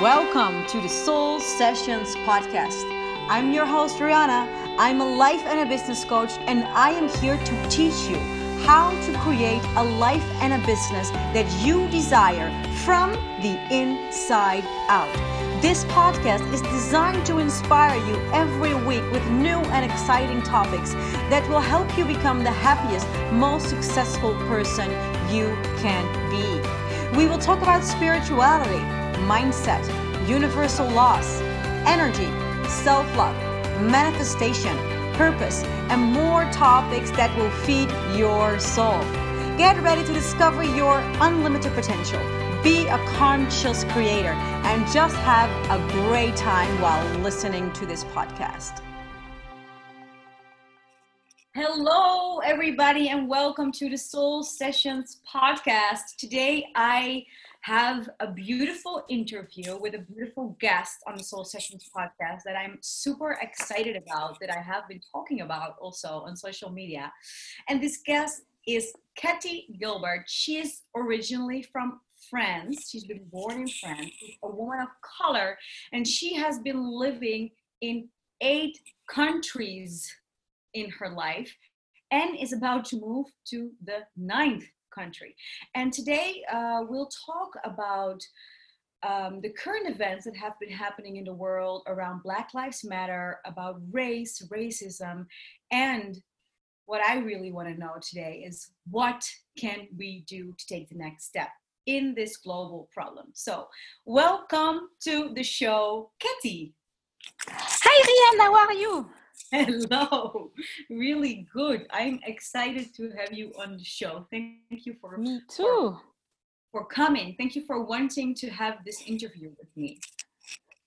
Welcome to the Soul Sessions podcast. I'm your host, Rihanna. I'm a life and a business coach, and I am here to teach you how to create a life and a business that you desire from the inside out. This podcast is designed to inspire you every week with new and exciting topics that will help you become the happiest, most successful person you can be. We will talk about spirituality mindset, universal laws, energy, self love, manifestation, purpose, and more topics that will feed your soul. Get ready to discover your unlimited potential. Be a conscious creator and just have a great time while listening to this podcast. Hello, everybody, and welcome to the Soul Sessions podcast. Today, I have a beautiful interview with a beautiful guest on the Soul Sessions podcast that I'm super excited about, that I have been talking about also on social media. And this guest is Katie Gilbert. She is originally from France. She's been born in France. She's a woman of color, and she has been living in eight countries in her life and is about to move to the ninth country. And today uh, we'll talk about um, the current events that have been happening in the world around Black Lives Matter, about race, racism, and what I really want to know today is what can we do to take the next step in this global problem? So, welcome to the show, Katie. Hi, Rian, how are you? Hello, really good. I'm excited to have you on the show. Thank you for me too for, for coming. Thank you for wanting to have this interview with me.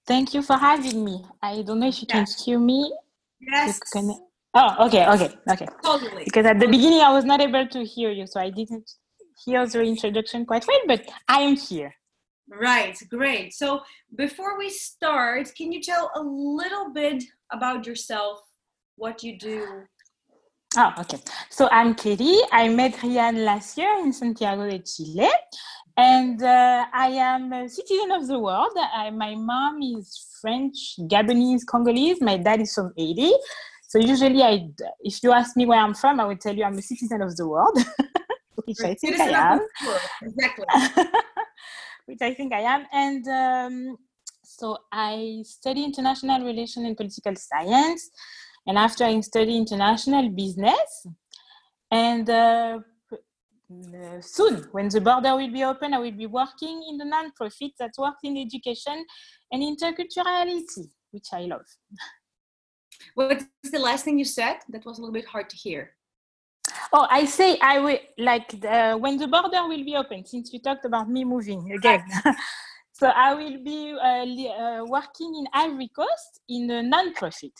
Thank you for having me. I don't know if you can hear me. Yes. Can... Oh, okay, okay, okay. Totally. Because at the beginning I was not able to hear you, so I didn't hear the introduction quite well, but I am here. Right, great. So before we start, can you tell a little bit about yourself what you do. Oh, okay. So I'm Katie. I met Rian last year in Santiago de Chile. And uh, I am a citizen of the world. I, my mom is French, Gabonese, Congolese. My dad is from Haiti. So usually, I, if you ask me where I'm from, I would tell you I'm a citizen of the world, which I think I am. Exactly. which I think I am. And um, so I study international relations and political science. And after I study international business, and uh, soon, when the border will be open, I will be working in the non-profit that works in education and interculturality, which I love. What's the last thing you said? That was a little bit hard to hear. Oh, I say I will like the, when the border will be open. Since you talked about me moving again, so I will be uh, uh, working in Ivory Coast in a non-profit.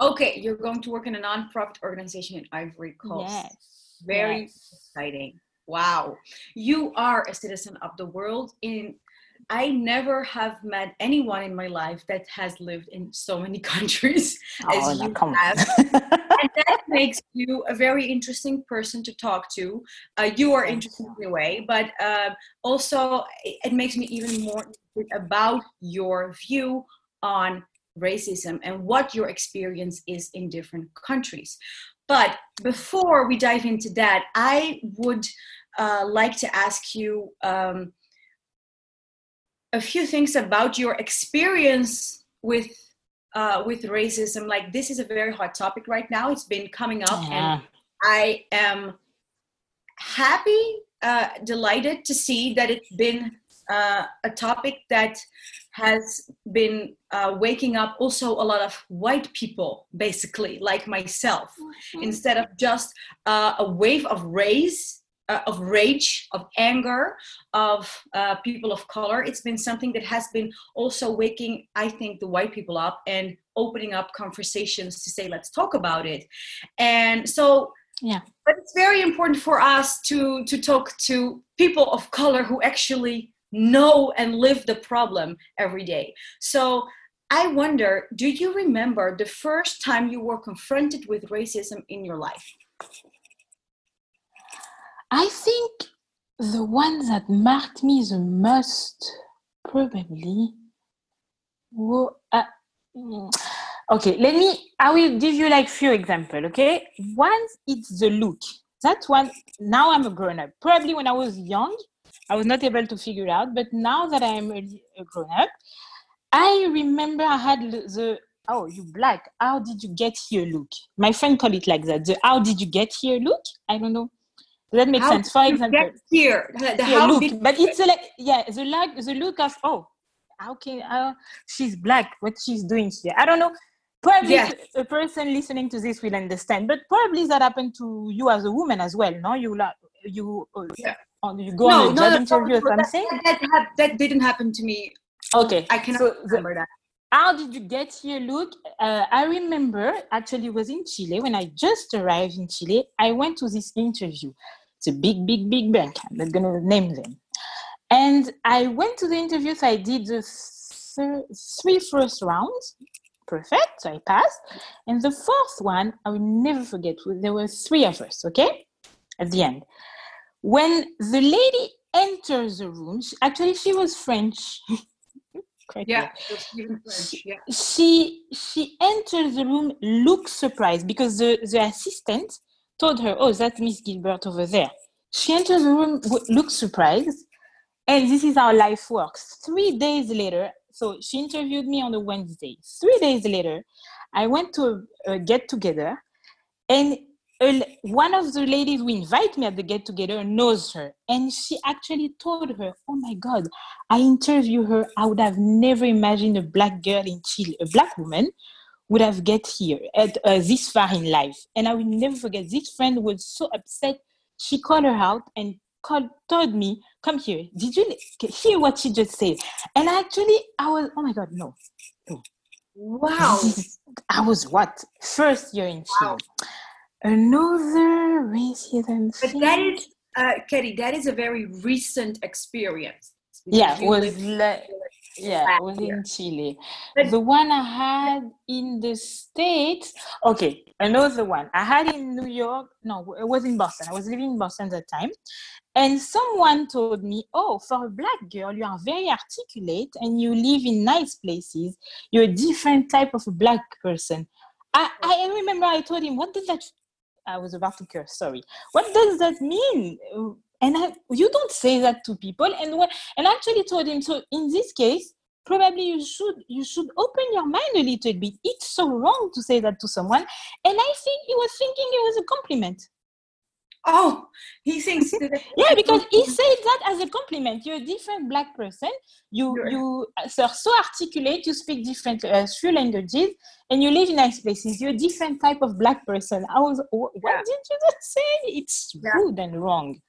Okay, you're going to work in a non-profit organization in Ivory Coast. Yes. Very yes. exciting. Wow. You are a citizen of the world in I never have met anyone in my life that has lived in so many countries oh, as no, you have. and that makes you a very interesting person to talk to. Uh, you are interesting in a way, but uh, also it makes me even more about your view on racism and what your experience is in different countries. But before we dive into that, I would uh, like to ask you um, a few things about your experience with uh, with racism. Like this is a very hot topic right now. It's been coming up, yeah. and I am happy, uh, delighted to see that it's been uh, a topic that has been uh, waking up also a lot of white people, basically, like myself, mm-hmm. instead of just uh, a wave of race. Uh, of rage, of anger, of uh, people of color. It's been something that has been also waking, I think, the white people up and opening up conversations to say, let's talk about it. And so, yeah, but it's very important for us to to talk to people of color who actually know and live the problem every day. So I wonder, do you remember the first time you were confronted with racism in your life? I think the one that marked me the most probably. Well, uh, mm, okay, let me. I will give you like few example. Okay, one it's the look. That one. Now I'm a grown up. Probably when I was young, I was not able to figure out. But now that I'm a, a grown up, I remember I had the oh you black. How did you get here? Look, my friend called it like that. The how did you get here? Look, I don't know. Does that make How sense? For you example, get here, the, the how look, did- but it's a, like yeah, the like the look of oh, how can uh, she's black? What she's doing here? I don't know. Probably Yes. a person listening to this will understand, but probably that happened to you as a woman as well. No, you you uh, Yeah. On you go on a job interview or that- something. That, that, that didn't happen to me. Okay, I cannot so the, remember that. how did you get here? Look, uh, I remember actually was in Chile when I just arrived in Chile. I went to this interview. It's a big, big, big bank. I'm not gonna name them. And I went to the interview. So I did the thir- three first rounds. Perfect. So I passed. And the fourth one, I will never forget. There were three of us. Okay, at the end, when the lady enters the room, she, actually she was French. Yeah, weird it was even French. Yeah. she she enters the room looks surprised because the, the assistant told her oh that's miss gilbert over there she enters the room looks surprised and this is how life works three days later so she interviewed me on a wednesday three days later i went to a, a get together and one of the ladies who invite me at the get together knows her and she actually told her oh my god i interviewed her i would have never imagined a black girl in chile a black woman would have get here at uh, this far in life and i will never forget this friend was so upset she called her out and called told me come here did you hear what she just said and actually i was oh my god no Wow. I was what? First year in Chile. Wow. Another racism But that is, uh, Katie, that is a very recent experience. yeah, You was like yeah, last was in Chile. But- the one I had in the States. Okay, another one I had in New York. No, it was in Boston. I was living in Boston at the time. And someone told me, Oh, for a black girl, you are very articulate and you live in nice places. You're a different type of a black person. I, I remember I told him, What does that I was about to curse, sorry. What does that mean? And I, you don't say that to people. And when, and I actually told him, so in this case, probably you should you should open your mind a little bit. It's so wrong to say that to someone. And I think he was thinking it was a compliment. Oh, he thinks. Yeah, because he said that as a compliment. You're a different black person. You You're- you are so articulate. You speak different uh, three languages, and you live in nice places. You're a different type of black person. I was, "Wh- what Yeah. did you just say? It's Yeah. rude and wrong.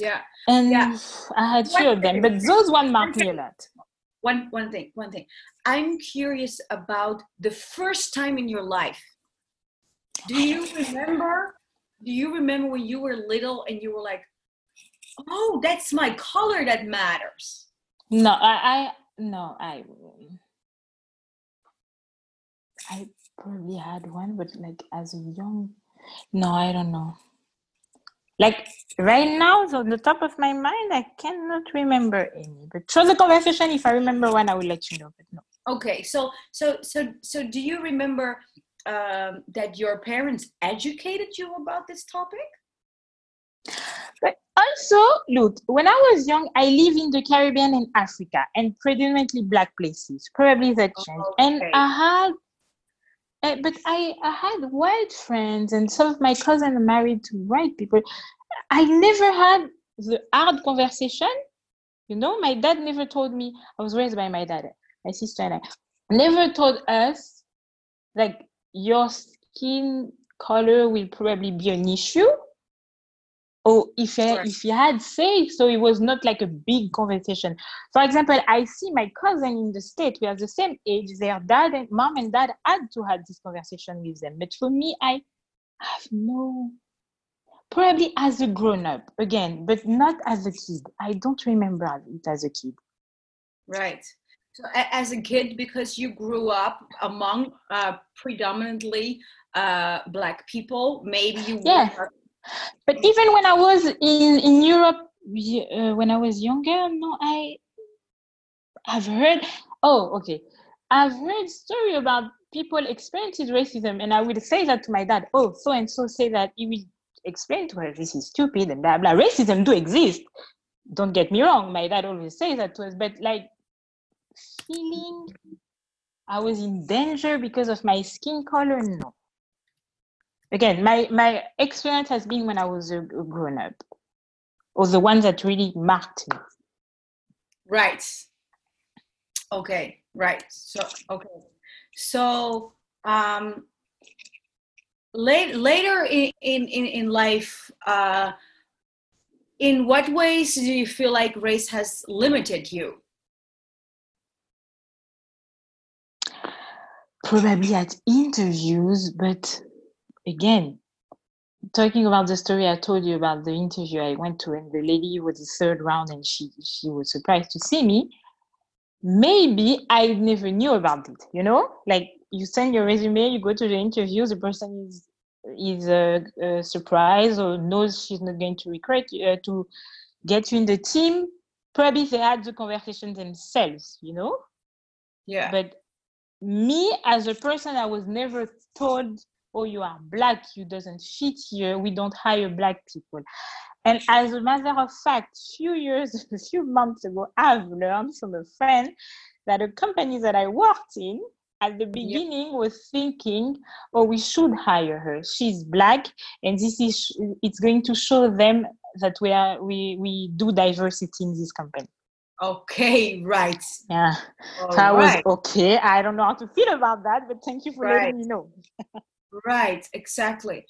Yeah. And Yeah. I had few of them, but those one marked me a lot. One one thing. One thing. I'm curious about the first time in your life. Do you remember? Do you remember when you were little and you were like, "Oh, that's my color that matters." No, I, I no, I, I probably had one, but like as a young, no, I don't know. Like right now, so on the top of my mind, I cannot remember any. But through the conversation, if I remember one, I will let you know. But no. Okay, so so so so do you remember um, that your parents educated you about this topic? But also, look, when I was young, I live in the Caribbean and Africa, and predominantly black places. Probably that changed. And I had, eh, but I, I had white friends, and some of my cousins are married to white people. I never had the hard conversation. You know, my dad never told me. I was raised by my dad, my sister and I. Never told us like your skin color will probably be an issue. Or if he, Right. if he had say so it was not like a big conversation. For example i see my cousin in the state we are the same age their dad and mom and dad had to have this conversation with them. But for me i have no probably as a grown up again but not as a kid. I don't remember it as a kid. Right. So as a kid, because you grew up among uh, predominantly uh, black people, maybe you Yeah. were but even when i was in in europe uh, when i was younger no i I've heard. Oh, okay. I've heard story about people experiences racism, and I would say that to my dad. Oh, so and so say that he will explain to her this is stupid and blah blah. Racism do exist. Don't get me wrong. My dad always says that to us, but like feeling I was in danger because of my skin color, no. Again, my my experience has been when I was a, a grown up, or the ones that really marked me. Right. Okay. Right. So okay. So um, late, later in, in, in life, uh, in what ways do you feel like race has limited you? Probably at interviews, but again, talking about the story I told you about the interview I went to, and the lady was the third round, and she she was surprised to see me maybe I never knew about it. You know, like you send your resume, you go to the interview, the person is is uh, uh, surprised or knows she's not going to recruit uh, to get you in the team. Probably they had the conversation themselves. You know. Yeah. But me as a person, I was never told, "Oh, you are black. You doesn't fit here. We don't hire black people." And as a matter of fact, few years, a few months ago, I've learned from a friend that a company that I worked in at the beginning yep. was thinking, oh, we should hire her. She's black, and this is it's going to show them that we are we we do diversity in this company. Okay, right. Yeah. All so I right. was okay. I don't know how to feel about that, but thank you for right. letting me know. right, exactly.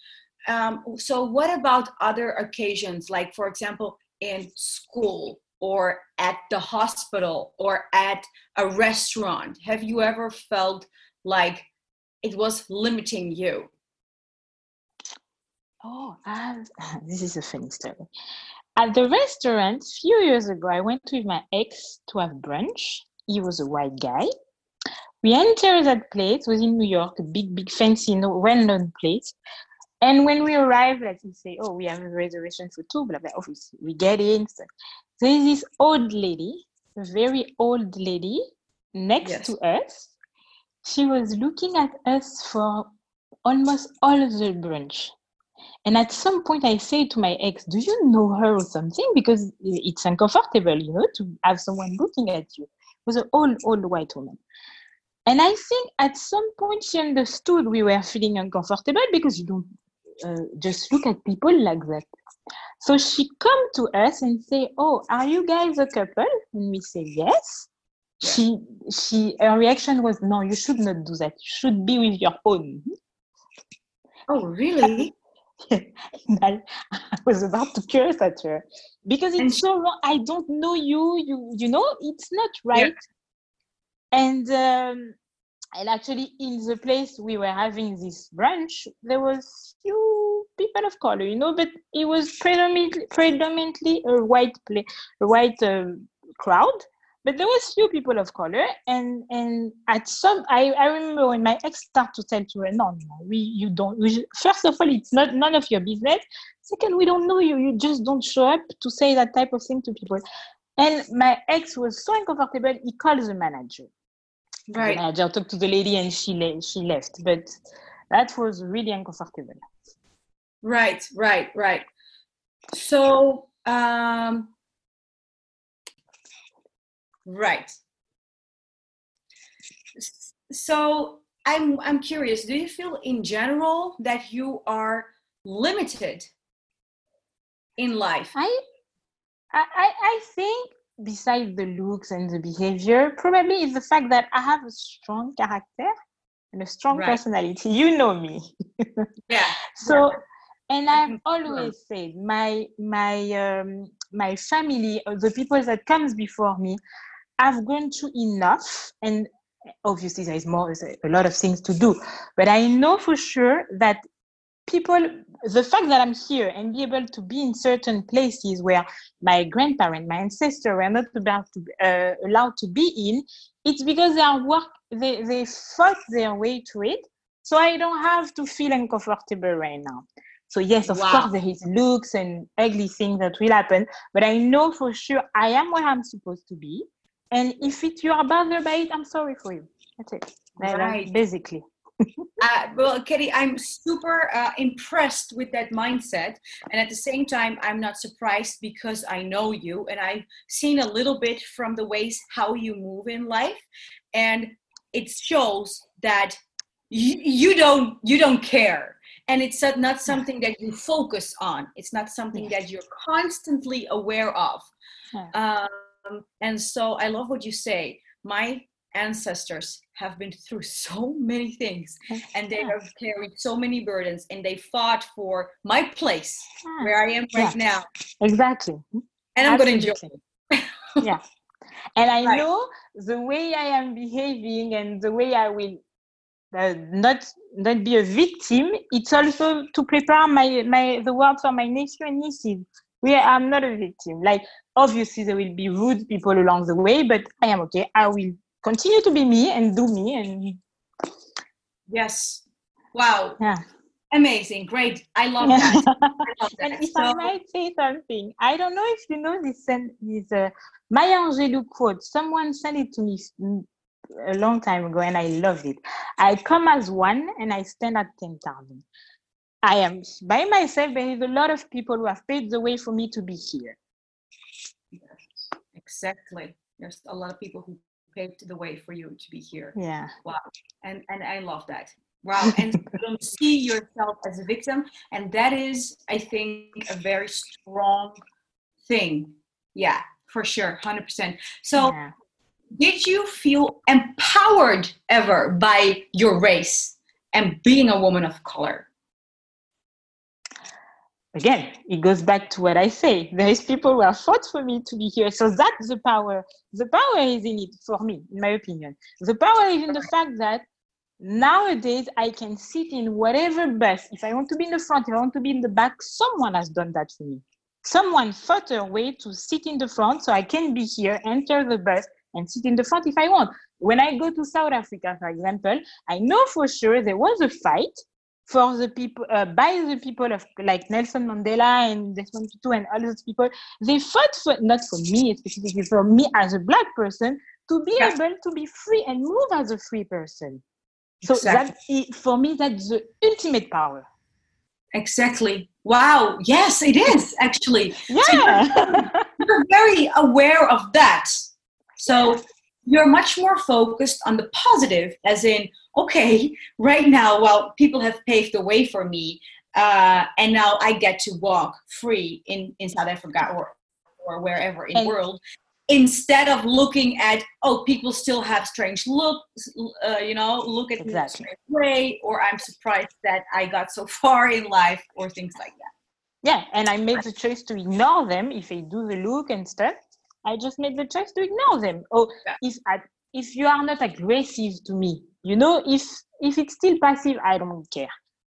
Um, so what about other occasions, like for example, in school or at the hospital or at a restaurant? Have you ever felt like it was limiting you? Oh, this is a funny story. At the restaurant, a few years ago, I went with my ex to have brunch. He was a white guy. We entered that place, it was in New York, a big, big, fancy, well-known place. And when we arrived, let's say, oh, we have a reservation for two, blah, blah, obviously we get in. So there is this old lady, a very old lady next yes. to us. She was looking at us for almost all of the brunch. And at some point, I say to my ex, Do you know her or something? Because it's uncomfortable, you know, to have someone looking at you. It was an old, old white woman. And I think at some point she understood we were feeling uncomfortable because you don't uh, just look at people like that. So she come to us and say, "Oh, are you guys a couple?" And we say, "Yes." She she her reaction was, "No, you should not do that. You should be with your own." Oh, really? I, I was about to curse at her because it's so wrong. I don't know you. You you know it's not right. Yeah. And um, and actually in the place we were having this brunch there was few people of color you know but it was predominantly predominantly a white play a white uh, crowd but there was few people of color and and at some i i remember when my ex started to tell to her no no we you don't we, first of all it's not none of your business. Second we don't know you you just don't show up to say that type of thing to people. And my ex was so uncomfortable he called the manager. Right. I just talked to the lady and she le- she left but that was really uncomfortable. Right right right. So um right so i'm i'm curious do you feel in general that you are limited in life i i i think besides the looks and the behavior, probably is the fact that I have a strong character and a strong right. personality. You know me. yeah. So, and I've always said my my um, my family, the people that comes before me, I've gone through enough, and obviously there is more, a lot of things to do, but I know for sure that people the fact that i'm here and be able to be in certain places where my grandparent my ancestor were not about to, uh, allowed to be in it's because they are work they, they fought their way to it. So i don't have to feel uncomfortable right now. So yes of wow. course there is looks and ugly things that will happen but i know for sure i am where i'm supposed to be And if it, you are bothered by it, I'm sorry for you. That's it. Right. Basically. uh, well, Katie, I'm super uh, impressed with that mindset. And at the same time, I'm not surprised because I know you and I've seen a little bit from the ways how you move in life. And it shows that you, you don't you don't care and it's not something that you focus on it's not something that you're constantly aware of um, and so i love what you say. My ancestors have been through so many things and they have carried so many burdens and they fought for my place where i am right yeah. now. Exactly. And i'm going to enjoy it. Yeah. And i right. know the way i am behaving and the way i will uh, not not be a victim it's also to prepare my my the world for my nephew and nieces we are, i'm not a victim. Like obviously there will be rude people along the way but i am okay. I will continue to be me and do me and yes. Wow. Yeah. Amazing. Great. I love that, I love that. and if so, i might say something i don't know if you know this this uh, maya angelou quote. Someone sent it to me a long time ago and i loved it. I come as one and i stand at 10000 i am by myself but there is a lot of people who have paved the way for me to be here exactly there's a lot of people who paved the way for you to be here. Yeah. Wow. And and I love that. Wow. And you don't see yourself as a victim. And that is, I think, a very strong thing. Yeah, for sure. 100%. So yeah. did you feel empowered ever by your race and being a woman of color? Again, it goes back to what I say. There is people who have fought for me to be here. So that's the power. The power is in it for me, in my opinion. The power is in the fact that nowadays I can sit in whatever bus. If I want to be in the front, if I want to be in the back, someone has done that for me. Someone fought a way to sit in the front so I can be here, enter the bus, and sit in the front if I want. When I go to South Africa, for example, I know for sure there was a fight for the people uh, by the people of like Nelson Mandela and Desmond Tutu and all those people. They fought for not for me specifically, for me as a black person to be yeah. able to be free and move as a free person. So exactly. that for me, that's the ultimate power. Exactly. Wow. Yes, it is actually. Yeah. So you're, you're very aware of that. So you're much more focused on the positive, as in, okay, right now, well, people have paved the way for me, uh, and now I get to walk free in, in South Africa or, or wherever in the world. Instead of looking at, oh, people still have strange looks, uh, you know, look at exactly. me strange way, or I'm surprised that I got so far in life, or things like that. Yeah, and I made the choice to ignore them if they do the look and stuff. I just made the choice to ignore them. Or yeah. if I, if you are not aggressive to me, you know, if if it's still passive, I don't care.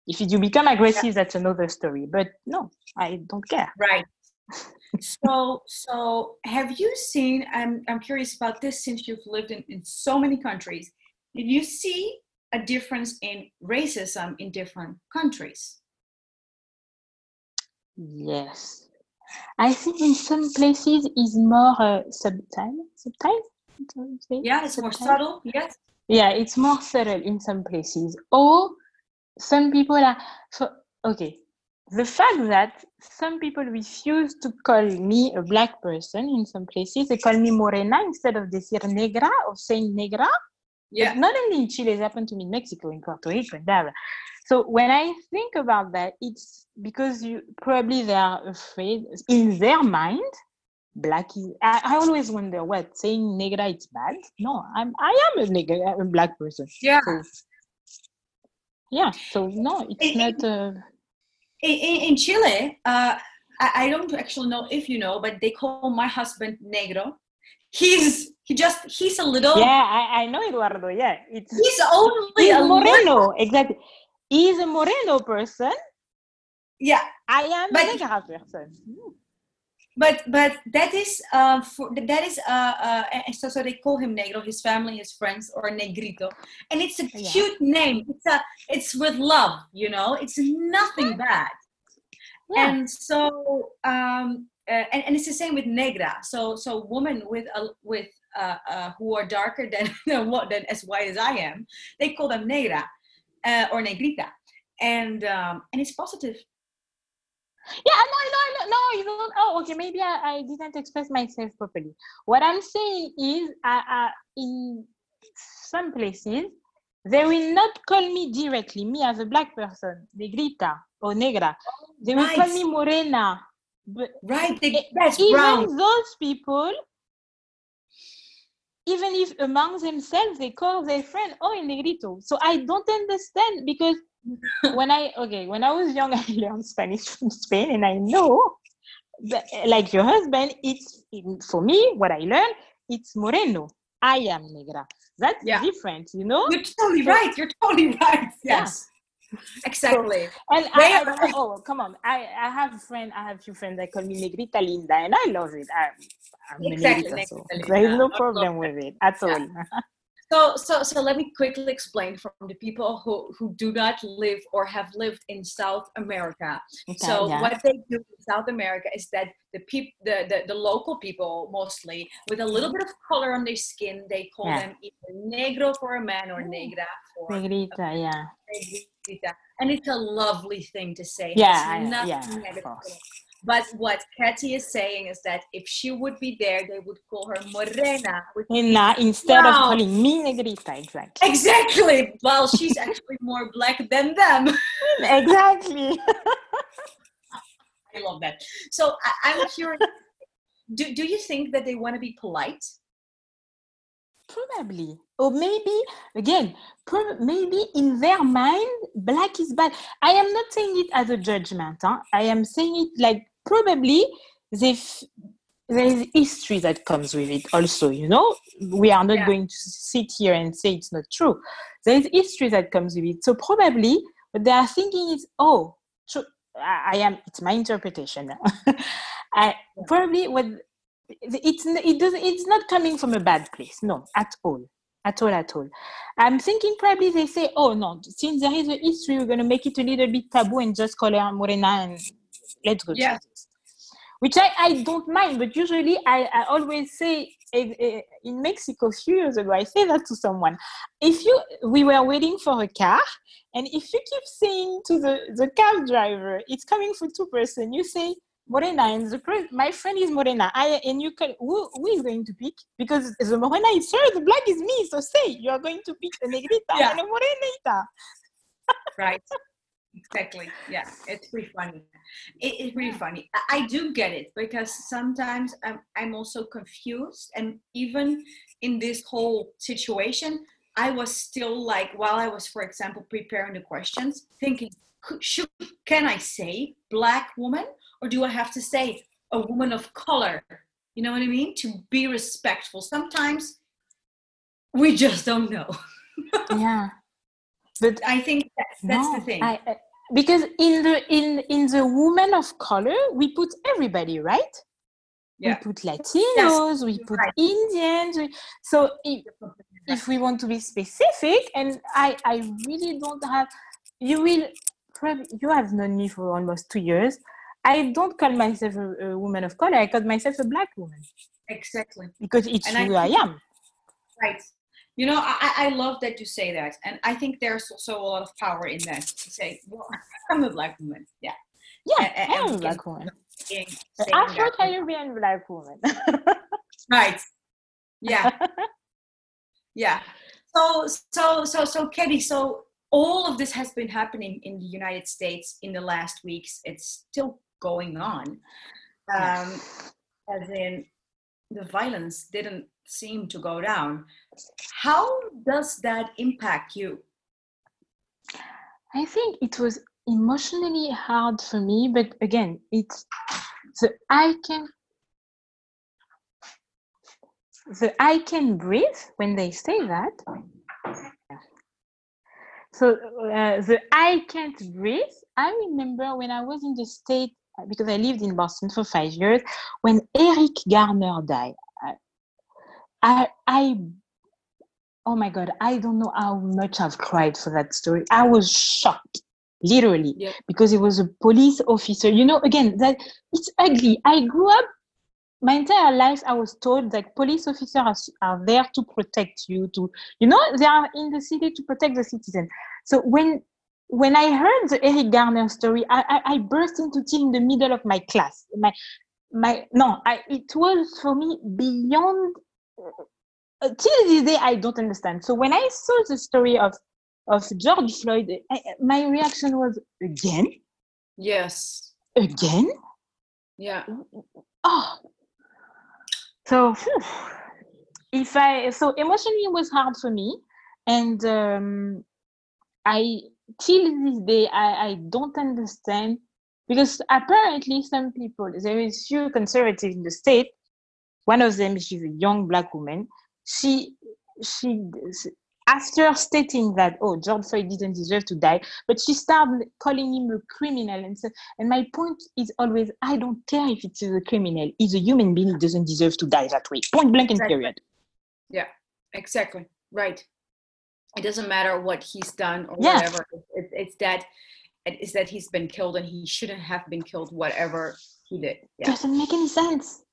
If you become aggressive, yeah. that's another story. But no, I don't care. Right. so so have you seen I'm I'm curious about this since you've lived in, in so many countries. Did you see a difference in racism in different countries? Yes. I think in some places is more uh, subtle. Subtle? Yeah, it's more subtle. Yes. Yeah, it's more subtle in some places. Or some people are. So, okay, the fact that some people refuse to call me a black person in some places, they call me morena instead of decir negra or saying negra. Yeah. not only in Chile, it happened to me in Mexico, in Puerto Rico, and blah, So when I think about that, it's because you probably they are afraid in their mind black is I, I, always wonder what saying negra it's bad? No i'm i am a nigger a black person. Yeah. So, yeah so no it's in, not uh, in, in chile uh I, I don't actually know if you know but they call my husband negro. He's he just he's a little yeah i, I know eduardo yeah it's he's only he's a moreno little. exactly he's a moreno person. Yeah. I am but, a negra person. But but that is uh, for that is uh, uh, so so they call him negro. His family his friends or negrito. And it's a yeah. cute name. It's a it's with love you know? It's nothing bad. Yeah. and so um uh, and, and it's the same with negra. So so women with a with uh, uh, who are darker than than, what, than as white as I am, they call them negra uh, or negrita, and um, and it's positive. Yeah, no, no, no, you don't. Oh, okay. Maybe I, I didn't express myself properly. What I'm saying is, uh, uh, in some places, they will not call me directly, me as a black person, negrita or negra. They will Right. call me morena. But Right, they, that's even brown. those people, even if among themselves they call their friend oh el negrito. So I don't understand because when I okay when I was young I learned Spanish from Spain and I know that, eh, like your husband it's for me what I learned it's moreno. I am negra. That's Yeah. different, you know. You're totally So- right. You're totally right. Yes, exactly. And They I, are- oh, come on. I, I have a friend, I have a few friends that call me Negrita Linda, and I love it. I, I'm Exactly, Negrita, so there is no problem with it at Yeah. all. So, so, so let me quickly explain from the people who, who do not live or have lived in South America. So yeah. what they do in South America is that the peop, the, the, the local people mostly with a little bit of color on their skin, they call Yeah. them either negro for a man or negra for Negrita, yeah. negrita. And it's a lovely thing to say. Yeah, It's nothing yeah, of negative. course. But what Katie is saying is that if she would be there, they would call her morena, which And now, instead of calling me Negrita, exactly. Exactly. Well, she's actually more black than them. exactly. I love that. So I, I'm curious. Do, do you think that they want to be polite? Probably. Or maybe, again, prob- maybe in their mind, black is bad. I am not saying it as a judgment. Huh? I am saying it like probably they f- there is history that comes with it also, you know? We are not Yeah. going to sit here and say it's not true. There is history that comes with it. So probably what they are thinking is, oh, true. I I am, it's my interpretation. I, Probably what it's it doesn't it's not coming from a bad place no at all at all at all. I'm thinking probably they say oh no since there is a history we're going to make it a little bit taboo and just call her morena and let's go Yes. which I, I don't mind but usually i, I always say eh, eh, in mexico a few years ago i say that to someone. If you we were waiting for a car and if you keep saying to the the cab driver it's coming for two person you say Morena and the my friend is Morena. I and you can who, who is going to pick because the Morena is her, the black is me. So say you are going to pick a Negrita Yeah. and a Morenita. Right. Exactly. Yeah, it's pretty funny. It, it's really funny. I, I do get it because sometimes I'm, I'm also confused. And even in this whole situation, I was still like, while I was, for example, preparing the questions, thinking, could, should, can I say black woman or do I have to say a woman of color? You know what I mean? To be respectful. Sometimes we just don't know. Yeah, but I think that's, that's the thing. I, I- because in the in in the woman of color we put everybody right. Yeah. We put Latinos, yes. we put right. Indians. We, so if, if we want to be specific and i i really don't have you will probably you have known me for almost two years i don't call myself a, a woman of color i call myself a black woman exactly. because it's And who i think- am Right. You know, I, I I love that you say that. And I think there's also a lot of power in that to say, well, I'm a black woman. Yeah. yeah I'm a black woman Saying, An saying that. afro-caribbean black woman Right. Yeah. Yeah. So, so, so, so, Katie, so all of this has been happening in the United States in the last weeks. It's still going on. Um, as in, the violence didn't seem to go down. How does that impact you? I think it was emotionally hard for me, but again, it's the I can the I can breathe when they say that. So uh, the I can't breathe. I remember when I was in the state because I lived in Boston for five years when Eric Garner died. I, I, oh my god, I don't know how much I've cried for that story. I was shocked. literally, Yeah. because it was a police officer. You know, again, that it's ugly. I grew up my entire life i was told that police officers are, are there to protect you to you know they are in the city to protect the citizen so when when i heard the eric garner story i i, I burst into tears in the middle of my class. My my no I, it was for me beyond uh, till this day i don't understand. So when i saw the story of of george floyd I, my reaction was again? Yes. again? Yeah. oh. So if i so emotionally it was hard for me. And um i till this day i i don't understand because apparently some people there is few conservatives in the state one of them she's a young black woman she she after stating that oh george floyd didn't deserve to die but she started calling him a criminal and so and my point is always i don't care if it's a criminal he's a human being he doesn't deserve to die that way point blank and Exactly. period Yeah, Exactly. Right. It doesn't matter what he's done or Yeah. whatever. It, it's that it's that he's been killed and he shouldn't have been killed. Whatever he did. Yeah. doesn't make any sense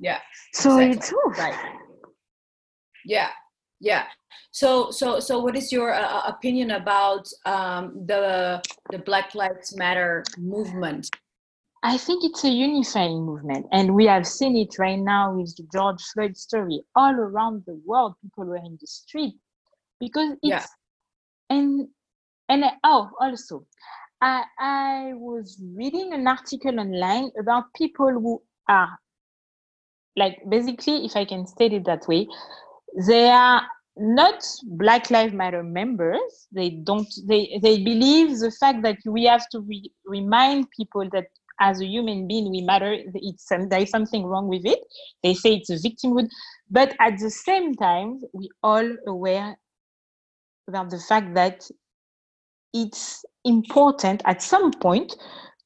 Yeah. so Exactly. it's. Right. Yeah. Yeah. So so so what is your uh, opinion about um, the the Black Lives Matter movement? I think it's a unifying movement, and we have seen it right now with the George Floyd story. All around the world, people were in the street because it's Yeah. and and oh, also, I I was reading an article online about people who are like basically, if I can state it that way, they are not Black Lives Matter members. They don't. They they believe the fact that we have to re- remind people that as a human being we matter. It's um, there is something wrong with it. They say it's a victimhood, but at the same time, we all aware about the fact that it's important at some point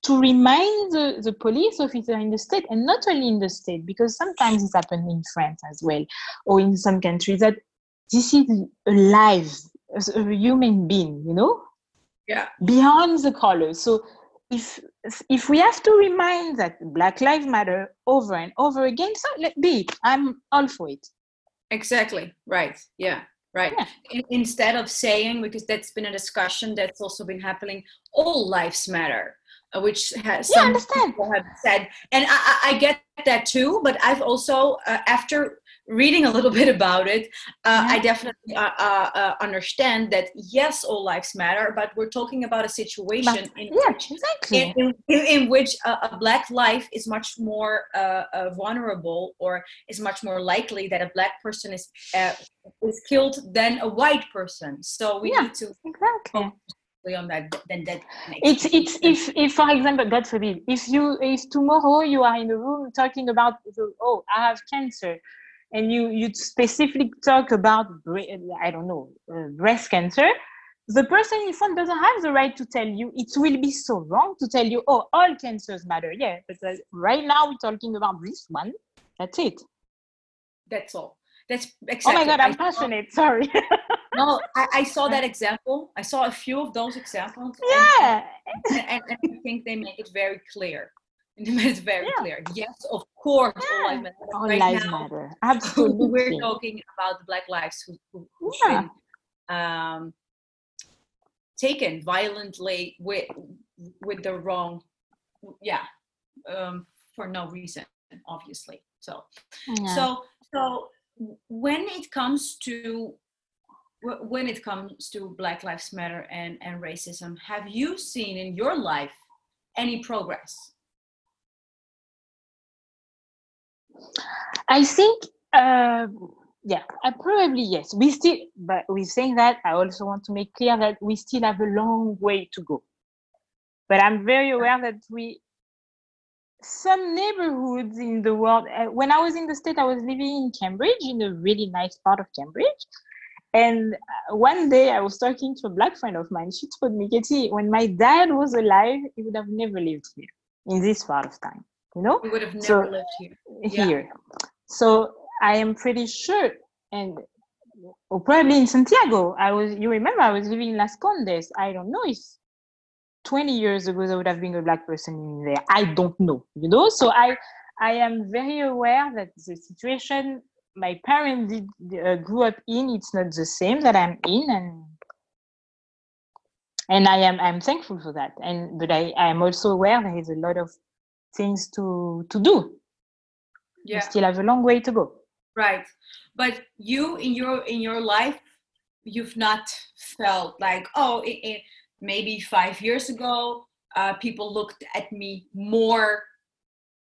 to remind the, the police officer in the state and not only in the state because sometimes it's happened in france as well or in some countries that this is a life as a human being you know Yeah. beyond the color so if if we have to remind that black lives matter over and over again so let be it. i'm all for it Exactly. Right. Yeah. Right. Yeah. In, instead of saying, because that's been a discussion that's also been happening, all lives matter, uh, which has Yeah, I some understand. people have said, and I, I I get that too. But I've also, uh, after reading a little bit about it, uh, I definitely uh, uh, uh, understand that yes, all lives matter, but we're talking about a situation But- in yeah which exactly in, in, in- which a, a black life is much more uh, uh, vulnerable or is much more likely that a black person is uh, is killed than a white person. So we Yeah. need to exactly on that. Then that it's it's if if for example god forbid if you if tomorrow you are in a room talking about the, oh i have cancer and you you specifically talk about i don't know uh, breast cancer the person in front doesn't have the right to tell you it will be so wrong to tell you oh all cancers matter yeah but uh, right now we're talking about this one that's it That's all. That's oh my god i'm saw- passionate sorry No, I, I saw that example. I saw a few of those examples. yeah and, and, and I think they make it very clear. They made it very Yeah. clear. Yes, of course, all lives matter. but all right lives now, matter we're talking about the black lives who, who, who've Yeah. been um, taken violently with with the wrong yeah um, for no reason obviously so Yeah. so so when it comes to when it comes to black lives matter and and racism have you seen in your life any progress I think, uh, yeah, uh, probably yes. We still, but we saying that, I also want to make clear that we still have a long way to go. But I'm very aware that we, some neighborhoods in the world, uh, when I was in the state, I was living in Cambridge, in a really nice part of Cambridge. And uh, one day I was talking to a black friend of mine. She told me, Katie, when my dad was alive, he would have never lived here in this part of time, you know? we would have never So- lived here Yeah. here. So I am pretty sure, and or probably in Santiago. I was. You remember I was living in Las Condes. I don't know if 20 years ago there would have been a black person in there i don't know you know so i i am very aware that the situation my parents did, uh, grew up in it's not the same that i'm in and and i am i'm thankful for that and but i i am also aware there is a lot of things to to do. Yeah. we still have a long way to go. Right. But you in your in your life you've not felt like oh it, it, maybe five years ago uh, people looked at me more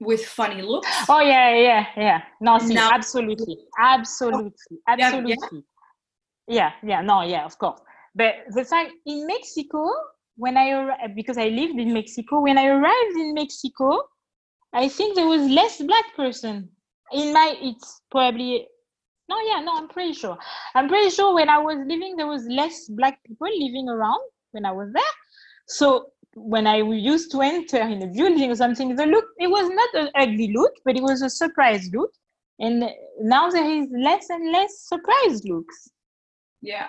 with funny looks? Oh yeah yeah yeah no see, now, absolutely. Absolutely. Absolutely yeah, yeah yeah no yeah of course. But the fact in mexico when i uh, because i lived in mexico when i arrived in mexico i think there was less black person in my it's probably no yeah no i'm pretty sure. I'm pretty sure when i was living there was less black people living around when i was there. So when i used to enter in a building or something the look it was not an ugly look but it was a surprise look. And now there is less and less surprise looks. Yeah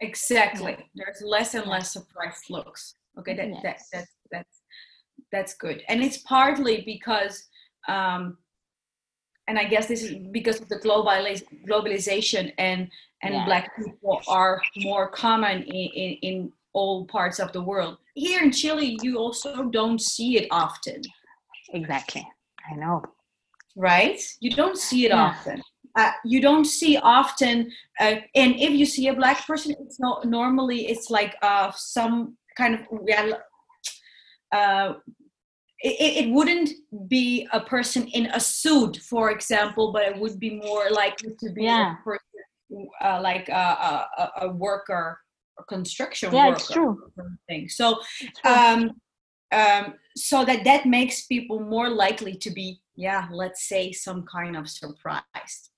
exactly there's less and less surprise looks okay that, yes. that, that that's that's good and it's partly because um and I guess this is because of the globalization and and yeah. black people are more common in, in, in all parts of the world. Here in Chile, you also don't see it often. Exactly, I know. Right? You don't see it yeah. often. Uh, you don't see often, uh, and if you see a black person, it's not normally it's like uh, some kind of uh, it, it wouldn't be a person in a suit, for example, but it would be more likely to be yeah. a person uh, like a, a, a, worker, a construction yeah, worker. It's true. Thing. So, um, um, so that that makes people more likely to be, yeah, let's say, some kind of surprised.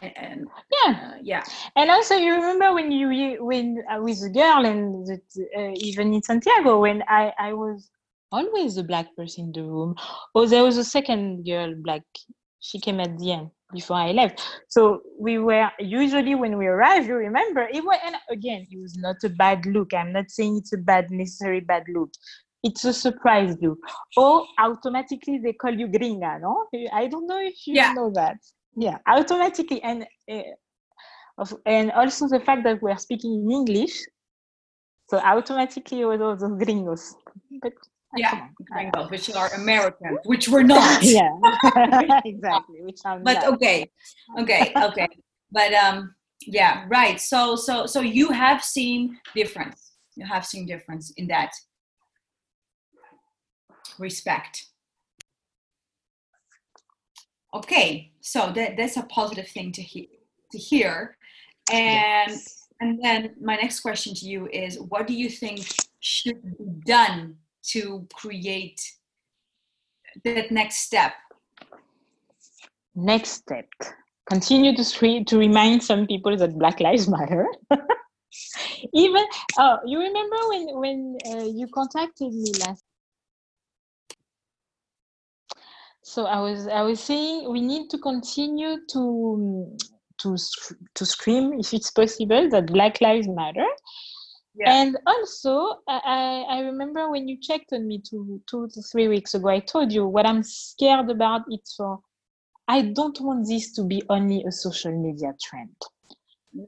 And, and yeah, uh, yeah. And also, you remember when you when I was a girl, and uh, even in Santiago, when I I was always a black person in the room. Oh, there was a second girl, black. She came at the end before I left. So we were usually when we arrived, you remember, it was, and again, it was not a bad look. I'm not saying it's a bad, necessary bad look. It's a surprise look. Or automatically they call you gringa, no? I don't know if you yeah. know that. Yeah, automatically. And uh, and also the fact that we're speaking in English, so automatically it was all those gringos. But yeah, gringos, which are Americans, which we're not. yeah, exactly. Which I'm but not. okay, okay, okay. but um, yeah, right. So, so, so you have seen difference. You have seen difference in that respect. Okay, so that that's a positive thing to hear. To hear, and yes. and then my next question to you is, what do you think should be done to create that next step? Next step. Continue to, to remind some people that Black Lives Matter. Even, oh, you remember when, when uh, you contacted me last so i was i was saying we need to continue to mm, to to scream if it's possible that black lives matter yeah. And also, I, I remember when you checked on me two, two to three weeks ago, I told you what I'm scared about. it for, I don't want this to be only a social media trend.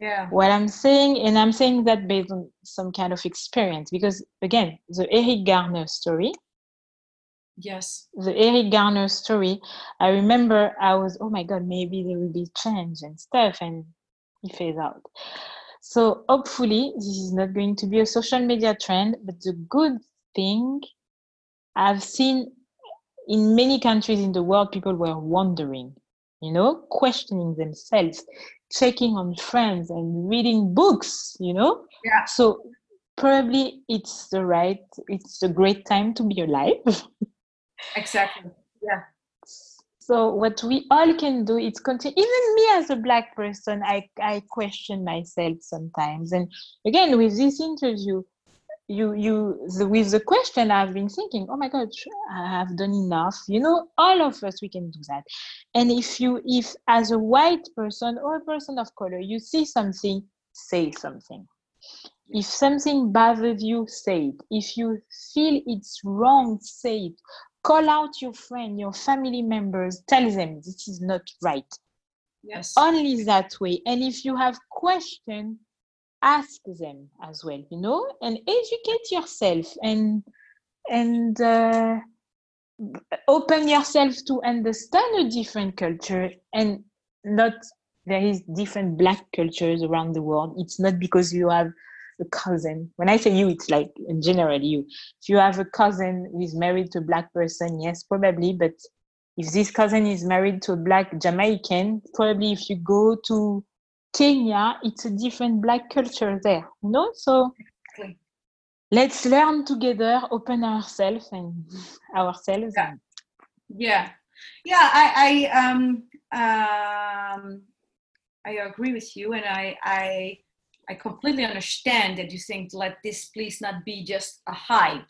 Yeah. What I'm saying, and I'm saying that based on some kind of experience, because again, the Eric Garner story. Yes. The Eric Garner story. I remember I was, oh my God, maybe there will be change and stuff, and he fades out. So hopefully this is not going to be a social media trend, but the good thing I've seen in many countries in the world, people were wondering, you know, questioning themselves, checking on friends and reading books, you know? Yeah. So probably it's the right, it's a great time to be alive. exactly. Yeah. So what we all can do is continue. Even me as a black person, I I question myself sometimes. And again, with this interview, you you the, with the question, I've been thinking, oh my God, I have done enough. You know, all of us we can do that. And if you if as a white person or a person of color, you see something, say something. if something bothers you say it if you feel it's wrong say it call out your friend your family members. Tell them this is not right. Yes. Only that way. And if you have question ask them as well you know and educate yourself and and uh, open yourself to understand a different culture and not there is different black cultures around the world. It's not because you have a cousin when i say you it's like in general you if you have a cousin who is married to a black person yes probably but if this cousin is married to a black jamaican probably if you go to kenya it's a different black culture there you know so Exactly. let's learn together open ourselves and ourselves Yeah. and yeah yeah i i um um i agree with you and i i i completely understand that you think let this please not be just a hype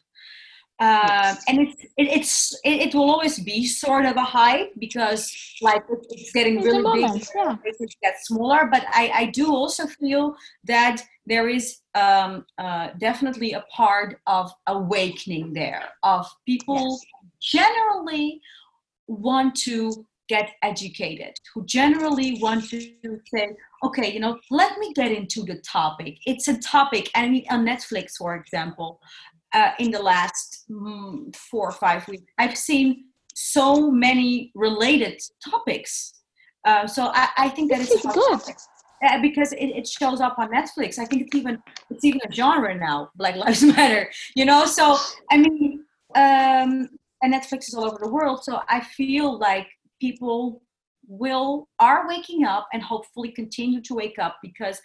um Yes. and it's it, it's it, it will always be sort of a hype because like it, it's getting It's really big yeah. it gets smaller but i i do also feel that there is um uh, definitely a part of awakening there of people Yes. generally want to get educated, who generally want to say, okay, you know, let me get into the topic. It's a topic, and on Netflix, for example, uh, in the last mm, four or five weeks, I've seen so many related topics. Uh, so I, I think that This it's good. because it, it shows up on Netflix. I think it's even it's even a genre now, Black Lives Matter. You know, so I mean, um, and Netflix is all over the world. So I feel like people will are waking up and hopefully continue to wake up because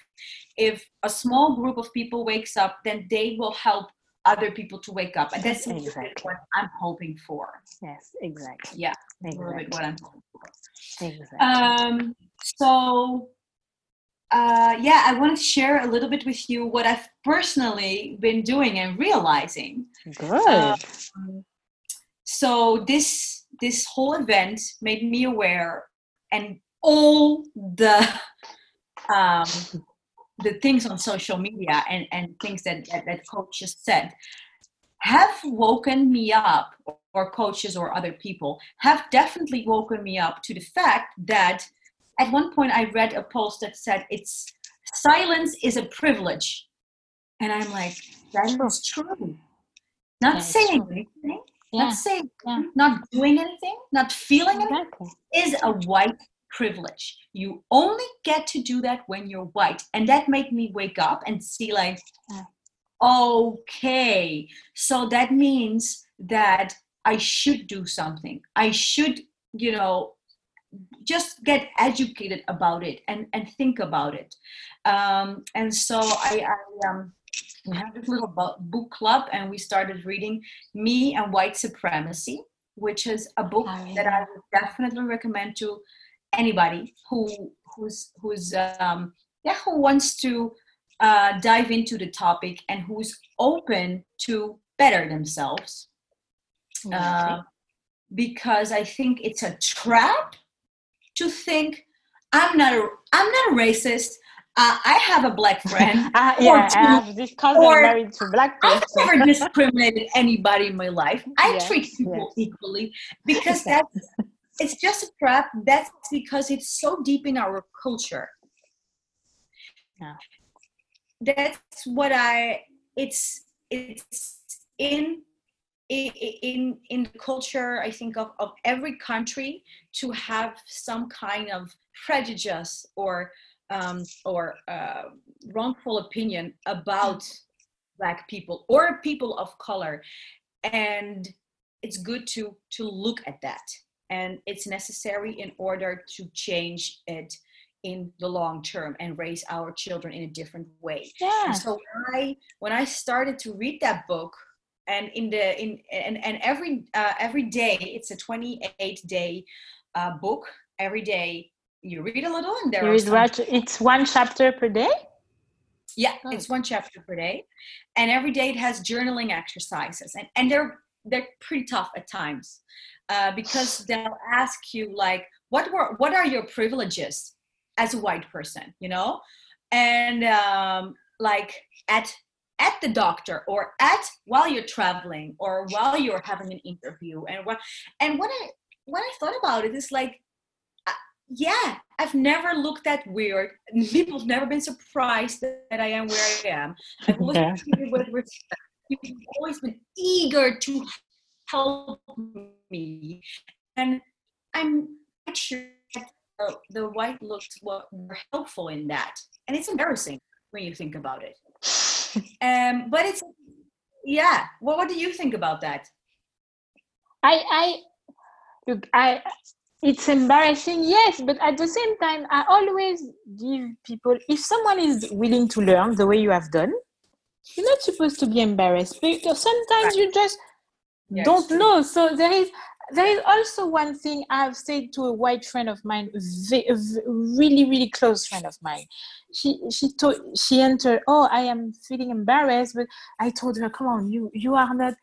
if a small group of people wakes up, then they will help other people to wake up, and that's a little bit Exactly. what I'm hoping for. yes exactly Yeah, a little bit what I'm hoping for. exactly Um, so, uh, yeah, I want to share a little bit with you what I've personally been doing and realizing. good Um, so this this whole event made me aware, and all the um, the things on social media and and things that that, that coaches said have woken me up or coaches or other people have definitely woken me up to the fact that at one point i read a post that said it's silence is a privilege and i'm like that is True. not That saying true. anything yeah not saying yeah. not doing anything not feeling anything is a white privilege. You only get to do that when you're white. And that made me wake up and see, like, Yeah. okay, so that means that I should do something. I should, you know, just get educated about it and, and think about it. Um, and so I, I um, we have this little book club and we started reading Me and White Supremacy, which is a book Oh, that I would definitely recommend to anybody who who's who's um, yeah who wants to uh, dive into the topic and who's open to better themselves. Uh, because I think it's a trap to think I'm not a I'm not a racist. Uh, I have a black friend. Ah, or yeah, I have this cousin or- married to black people I've never discriminated anybody in my life. I Yes, treat people yes. equally because that's it's just a trap. That's because it's so deep in our culture. Yeah. That's what I. It's it's in in in the culture i think of, of every country to have some kind of prejudice or um, or uh, wrongful opinion about black people or people of color and it's good to to look at that and it's necessary in order to change it in the long term and raise our children in a different way yeah. and so when I when I started to read that book, and in the in and and every uh, every day it's a 28 day uh, book. Every day you read a little, and there You read what? It's one chapter per day? yeah, Oh. it's one chapter per day, and every day it has journaling exercises, and and they're they're pretty tough at times uh, because they'll ask you like, what were what are your privileges as a white person, you know, and um, like at at the doctor or at while you're traveling or while you're having an interview and what and what i when i thought about it's like uh, yeah i've never looked that weird people've never been surprised that i am where i am i've always, Yeah. been with respect. People have always been eager to help me and i'm not sure that the, the white looks were, were helpful in that and it's embarrassing when you think about it um, but it's yeah. What what do you think about that? I I look I it's embarrassing, yes, but at the same time, I always give people if someone is willing to learn the way you have done, you're not supposed to be embarrassed because sometimes you just it's don't know. So there is there is also one thing I've said to a white friend of mine, a really really close friend of mine. She she told she entered. Oh, I am feeling embarrassed, but I told her, come on, you you are not.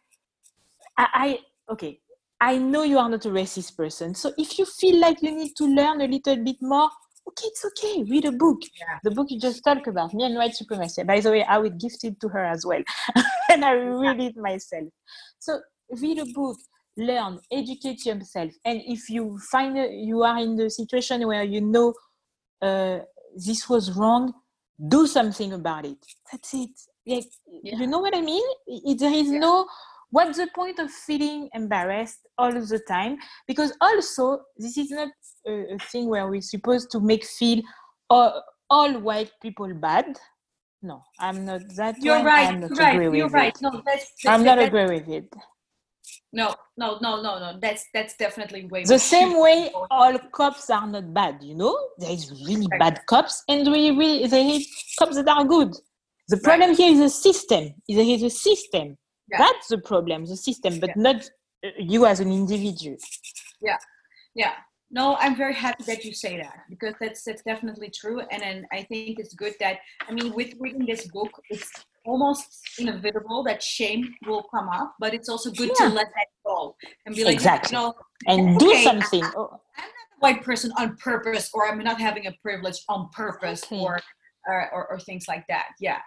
I, I okay. I know you are not a racist person. So if you feel like you need to learn a little bit more, okay, it's okay. Read a book. Yeah. The book you just talked about, me and white supremacy. By the way, I would gift it to her as well, and I read it myself. So read a book, learn, educate yourself, and if you find you are in the situation where you know uh, this was wrong, do something about it. That's it. Like, Yeah. You know what I mean? There is Yeah. no. What's the point of feeling embarrassed all the time? Because also, this is not a, a thing where we're supposed to make feel all, all white people bad. No, I'm not that. You're one. right. I'm not You're right. You're right. it. No, that's, I'm not that- agree with it. No, no, no, no, no. That's that's definitely way. The same way all cops are not bad, you know? There is really Right. bad cops and really, really there is cops that are good. The problem here is the system. There is a system. Yeah. That's the problem, the system, but not uh, you as an individual. Yeah. Yeah no, I'm very happy that you say that because that's that's definitely true. And then I think it's good that I mean, with reading this book, it's almost inevitable that shame will come up, but it's also good Yeah. to let that go and be like, Exactly. you know, And do something. Oh, I'm not a white person on purpose, or I'm not having a privilege on purpose, or, or or or things like that. Yeah,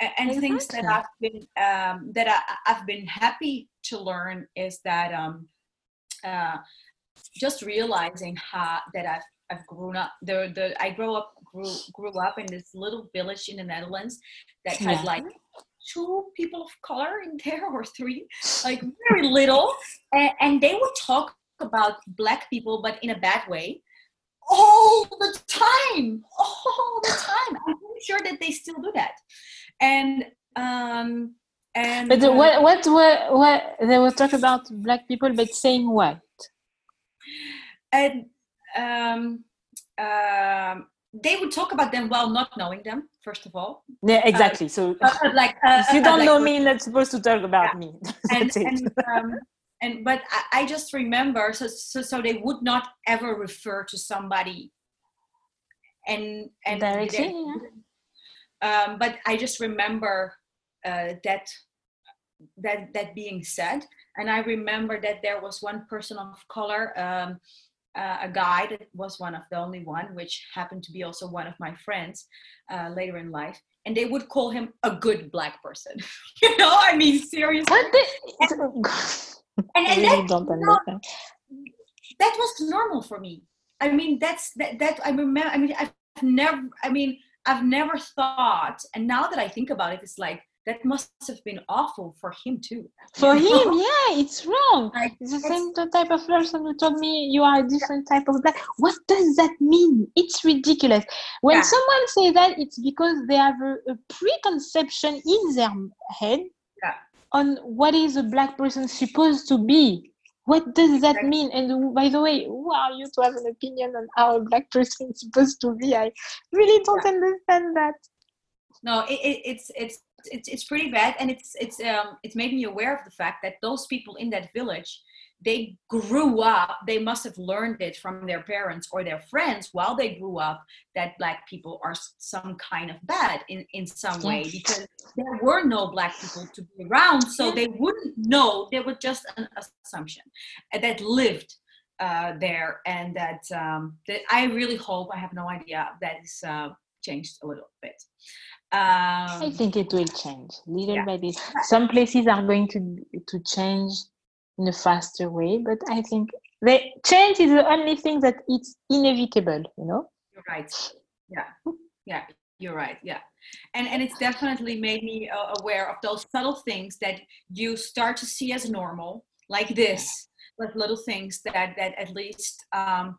and, and things that I've been um, that I, I've been happy to learn is that um, uh, just realizing how that I've I've grown up. The the I grew up grew grew up in this little village in the Netherlands that had Yeah. like two people of color in there or three, like very little, and, and they would talk about black people, but in a bad way, all the time, all the time. I'm pretty sure that they still do that, and um, and But uh, what, what, what, what, they will talk about black people, but saying what? and um, um, they would talk about them while not knowing them. First of all, Yeah, exactly. so Uh, uh, like uh, if you uh, don't like know me, you're not supposed to talk about me. and and, um, and but I, I just remember so, so so they would not ever refer to somebody and and Directly, um, but I just remember uh, that that that being said and I remember that there was one person of color um, uh, a guy that was one of the only one which happened to be also one of my friends uh, later in life and they would call him a good black person. You know I mean seriously. What the? and, and really that, don't that was normal for me. I mean that's that, that i remember i mean i've never i mean i've never thought and now that i think about it it's like that must have been awful for him too For him, yeah, it's wrong. Like, It's the it's- same type of person who told me you are a different type of black. What does that mean? It's ridiculous. When Yeah. someone say that, it's because they have a, a preconception in their head Yeah. on what is a black person supposed to be. What does that mean? And by the way, who are you to have an opinion on how a black person is supposed to be? I really don't understand that. no it, it, it's it's it's it's pretty bad and it's it's um it's made me aware of the fact that those people in that village they grew up they must have learned it from their parents or their friends while they grew up that black people are some kind of bad in in some way because there were no black people to be around so they wouldn't know they were just an assumption uh, that lived uh, there and that um, that I really hope I have no idea that is uh, changed a little bit. Um, I think it will change little yeah. by little. Some places are going to to change in a faster way, but I think the change is the only thing that it's inevitable. You know. You're right. Yeah. Yeah. You're right. Yeah. And and it's definitely made me uh, aware of those subtle things that you start to see as normal, like this, like little things that that at least um,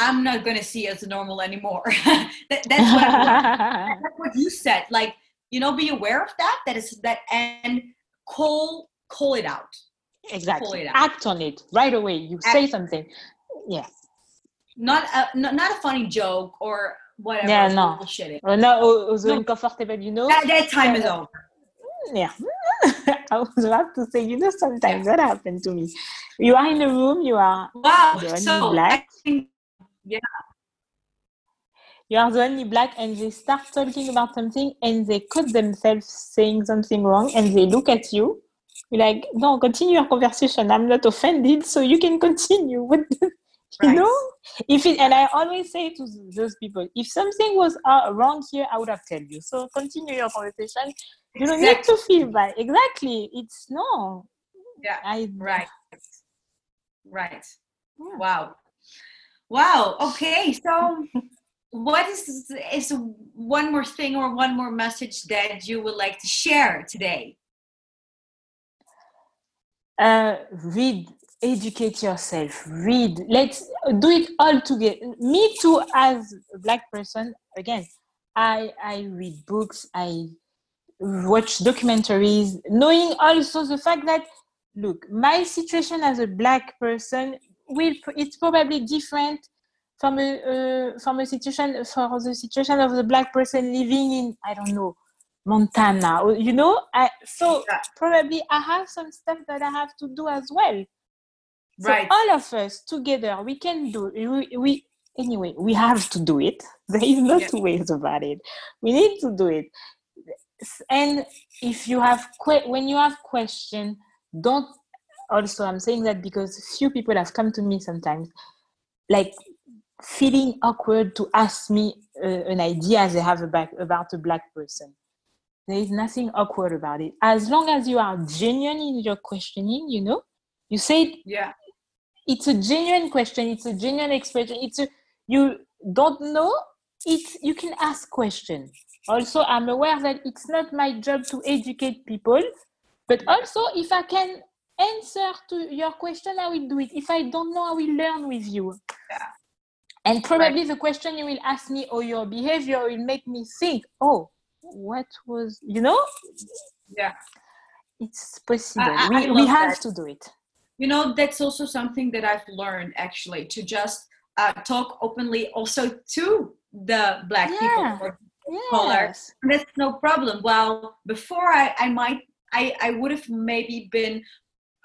I'm not going to see as normal anymore. that, that's, what that's what you said. Like, you know, be aware of that. That is that, and call call it out. Exactly. Act on it right away. You Act. say something. Yeah. Not a not, not a funny joke or whatever. Yeah, no. Bullshit. Oh, no, no. uncomfortable, you know. That, that time is over. Yeah. I was about to say, you know, sometimes yeah. that happened to me. You are in a room, you are wow, so black. Think yeah. You are the only black, and they start talking about something, and they cut themselves saying something wrong, and they look at you. You're like, no, continue your conversation. I'm not offended, so you can continue. With you right. know, if it, and I always say to those people, if something was uh, wrong here, I would have told you. So continue your conversation. You don't need to feel bad. Exactly. It's no. Yeah. I right. Right. Yeah. Wow. Wow. Okay. So, what is is one more thing or one more message that you would like to share today? Uh, read, educate yourself. Read. Let's do it all together. Me too, as a black person. Again, I I read books. I watch documentaries, knowing also the fact that look, my situation as a black person will it's probably different from a uh, from a situation for the situation of the black person living in I don't know Montana. You know I, so yeah. probably I have some stuff that I have to do as well. So right. all of us together we can do we, we anyway we have to do it. There is no yeah. two ways about it. We need to do it. And if you have que- when you have question don't also i'm saying that because few people have come to me sometimes like feeling awkward to ask me uh, an idea they have about, about a black person there is nothing awkward about it as long as you are genuine in your questioning you know you say yeah it's a genuine question it's a genuine expression it's a you don't know it you can ask questions also i'm aware that it's not my job to educate people but also if i can answer to your question, I will do it. If I don't know, I will learn with you. Yeah. And probably right. the question you will ask me or your behavior will make me think, oh, what was, you know? Yeah. It's possible. I, I, we, we have that. to do it. You know, that's also something that I've learned actually to just uh, talk openly also to the black yeah. people or yes. color. That's no problem. Well, before I, I might I, I would have maybe been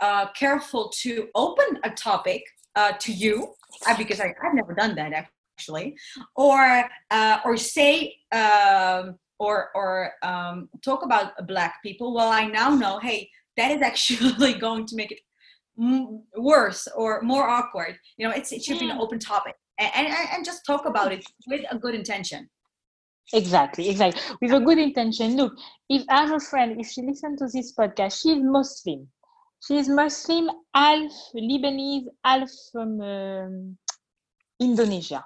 uh, careful to open a topic uh, to you uh, because I, have never done that actually, or uh, or say um, or or um, talk about black people. Well, I now know, hey, that is actually going to make it worse or more awkward. You know, it's it should be an open topic and, and and just talk about it with a good intention. Exactly, exactly. With a good intention. Look, if I have a friend, if she listens to this podcast, she's Muslim She's Muslim, half Lebanese, half from um, Indonesia.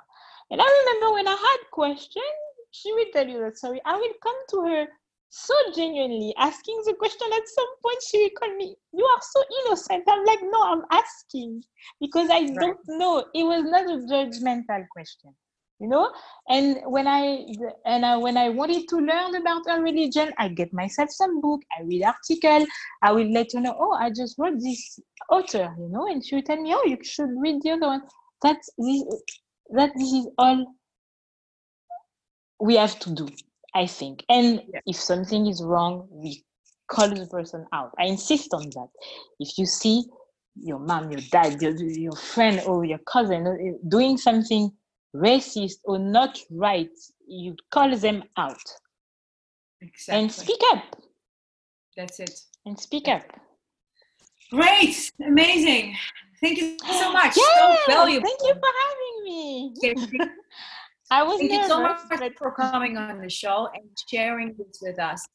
And I remember when I had questions, she will tell you that story. I will come to her so genuinely asking the question at some point. She will call me you are so innocent. I'm like no i'm asking because i right. don't know. It was not a judgmental question you know? And when i and I, when i wanted to learn about a religion i get myself some book i read article i will let you know oh i just wrote this author you know? And she will tell me oh you should read the other one. That's this that this is all we have to do i think and yeah. if something is wrong we call the person out i insist on that if you see your mom your dad your, your friend or your cousin uh, doing something racist or not right, you call them out. Exactly. And speak up. That's it. And speak up. Great. Amazing. Thank you so much. Yeah, so valuable. Thank you for having me. I was Thank nervous, you so much but for coming on the show and sharing this with us.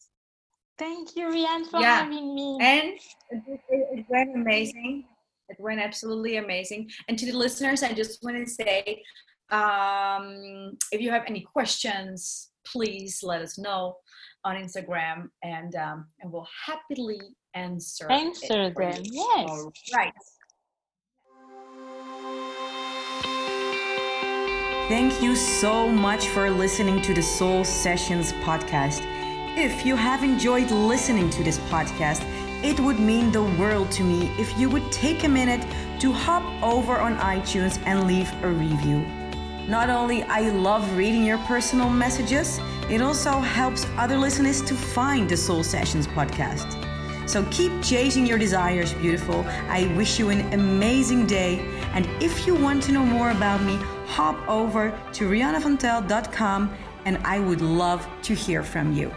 thank you, Rian, for Yeah. having me. And it, went amazing. It went absolutely amazing. And to the listeners, I just want to say um, if you have any questions, please let us know on Instagram and, um, and we'll happily answer, Answer them, yes. All right. Thank you so much for listening to the Soul Sessions podcast. If you have enjoyed listening to this podcast, it would mean the world to me if you would take a minute to hop over on iTunes and leave a review. Not only I love reading your personal messages, it also helps other listeners to find the Soul Sessions podcast. So keep chasing your desires, beautiful. I wish you an amazing day. And if you want to know more about me, hop over to rihannavantel.com and I would love to hear from you.